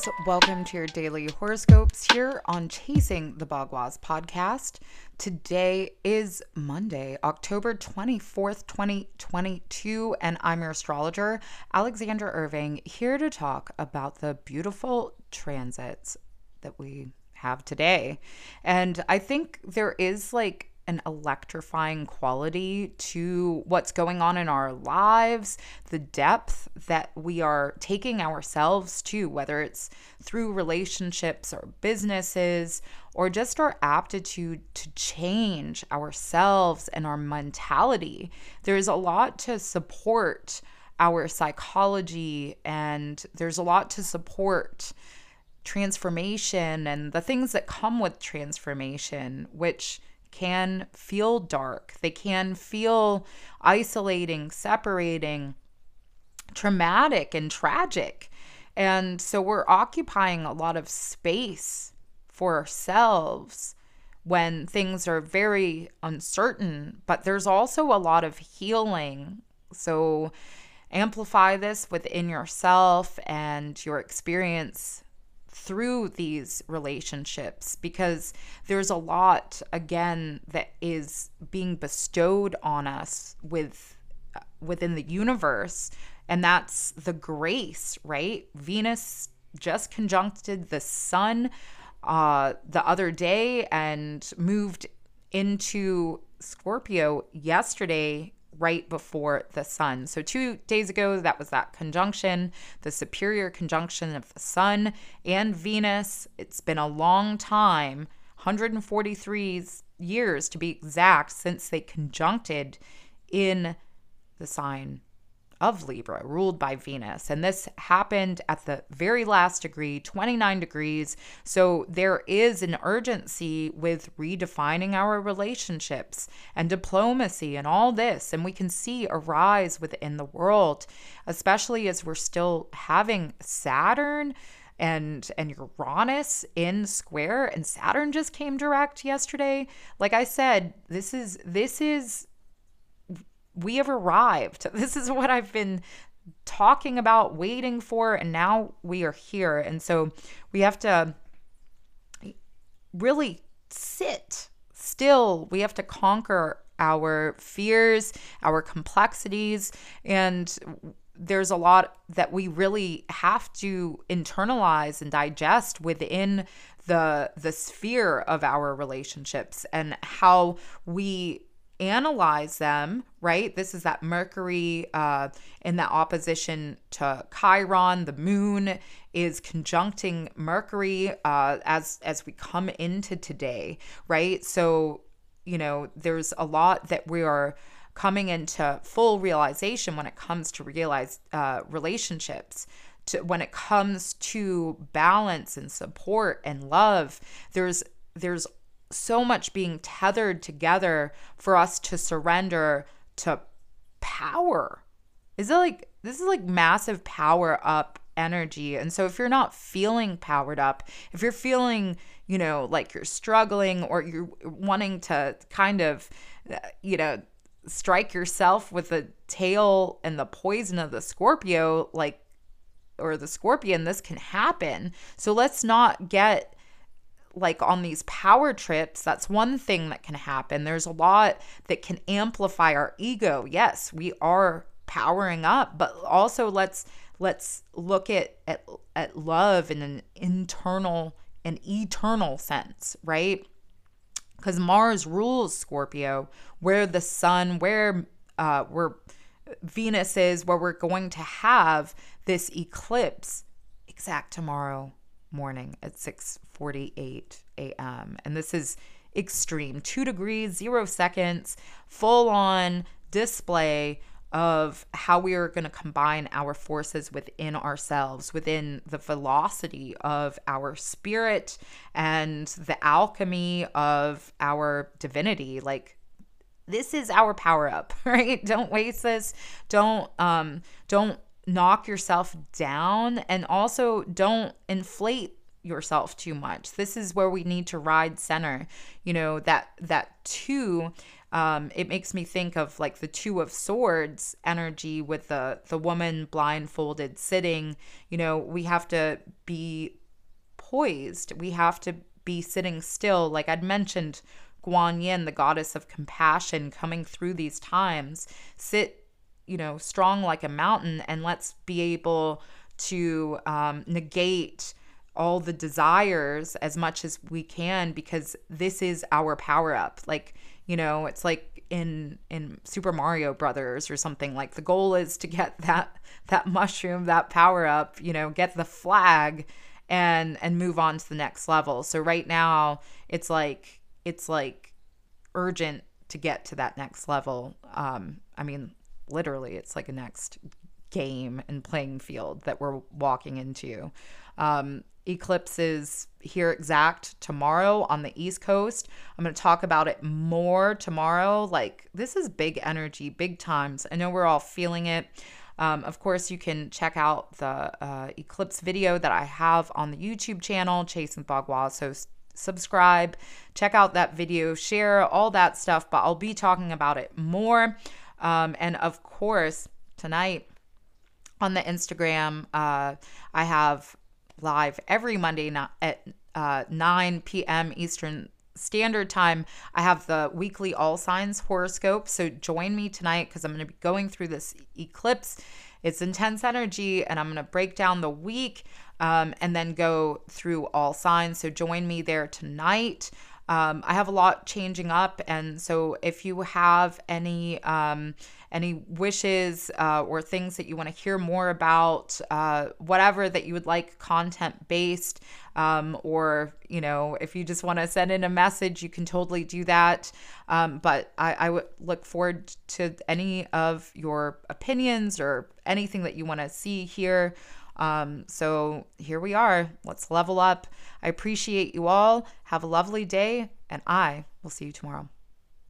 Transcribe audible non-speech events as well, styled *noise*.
guys. Welcome to your daily horoscopes here on Chasing the Bagua podcast. Today is Monday, October 24th, 2022, and I'm your astrologer, Alexandra Irving, here to talk about the beautiful transits that we have today. And I think there is like an electrifying quality to what's going on in our lives, the depth that we are taking ourselves to, whether it's through relationships or businesses or just our aptitude to change ourselves and our mentality. There's a lot to support our psychology and there's a lot to support transformation and the things that come with transformation, which can feel dark. They can feel isolating, separating, traumatic, and tragic. And so we're occupying a lot of space for ourselves when things are very uncertain, but there's also a lot of healing. So amplify this within yourself and your experience through these relationships because there's a lot again that is being bestowed on us with within the universe and that's the grace right? Venus just conjuncted the sun uh the other day and moved into scorpio yesterday right before the sun. So, two days ago, that was that conjunction, the superior conjunction of the sun and Venus. It's been a long time 143 years to be exact since they conjuncted in the sign of Libra, ruled by Venus. And this happened at the very last degree, 29 degrees. So there is an urgency with redefining our relationships and diplomacy and all this. And we can see a rise within the world, especially as we're still having Saturn and and Uranus in square and Saturn just came direct yesterday. Like I said, this is this is we have arrived. *laughs* This is what I've been talking about, waiting for, and now we are here. And so we have to really sit still. We have to conquer our fears, our complexities, and there's a lot that we really have to internalize and digest within the the sphere of our relationships and how we analyze them, right? This is that Mercury uh, in that opposition to Chiron. The moon is conjuncting Mercury uh, as as we come into today, right? So you know, there's a lot that we are coming into full realization when it comes to realize uh, relationships. To, when it comes to balance and support and love, there's there's so much being tethered together for us to surrender to power. Is it like this is like massive power up energy. And so if you're not feeling powered up, if you're feeling, you know, like you're struggling or you're wanting to kind of, you know, strike yourself with the tail and the poison of the Scorpio, like, or the scorpion, this can happen. So let's not get like on these power trips, that's one thing that can happen. There's a lot that can amplify our ego. Yes, we are powering up, but also let's let's look at at, at love in an internal and eternal sense, right? Because Mars rules Scorpio, where the sun, where uh, where Venus is, where we're going to have this eclipse exact tomorrow morning at 6:48 a.m. And this is extreme. 2 degrees, 0 seconds, full on display of how we are going to combine our forces within ourselves, within the velocity of our spirit and the alchemy of our divinity. Like this is our power up, *laughs* right? Don't waste this. Don't um don't knock yourself down and also don't inflate yourself too much. This is where we need to ride center. You know, that that two um, it makes me think of like the two of swords energy with the the woman blindfolded sitting you know we have to be poised we have to be sitting still like i'd mentioned guan yin the goddess of compassion coming through these times sit you know strong like a mountain and let's be able to um, negate all the desires as much as we can because this is our power up. Like you know it's like in in super mario brothers or something like the goal is to get *laughs* that that mushroom that power up you know get the flag and and move on to the next level. So right now it's like it's like urgent to get to that next level. Um i mean literally it's like a next game and playing field that we're walking into um eclipse is here exact tomorrow on the East Coast. I'm going to talk about it more tomorrow. Like, this is big energy, big times. I know we're all feeling it. Um, of course, you can check out the uh, eclipse video that I have on the YouTube channel, Chasing Bagua. So, subscribe, check out that video, share all that stuff. But I'll be talking about it more. Um, and of course, tonight on the Instagram, uh, I have live every Monday at uh, 9 p.m. Eastern Standard Time. I have the weekly All Signs horoscope. So join me tonight because I'm going to be going through this eclipse. It's intense energy, and I'm going to break down the week um, and then go through all signs. So join me there tonight. Um, I have a lot changing up, and so if you have any um, any wishes uh, or things that you want to hear more about, uh, whatever that you would like content based, um, or you know, if you just want to send in a message, you can totally do that. Um, but I, I would look forward to any of your opinions or anything that you want to see here. Um, so here we are. Let's level up. I appreciate you all. Have a lovely day, and I will see you tomorrow.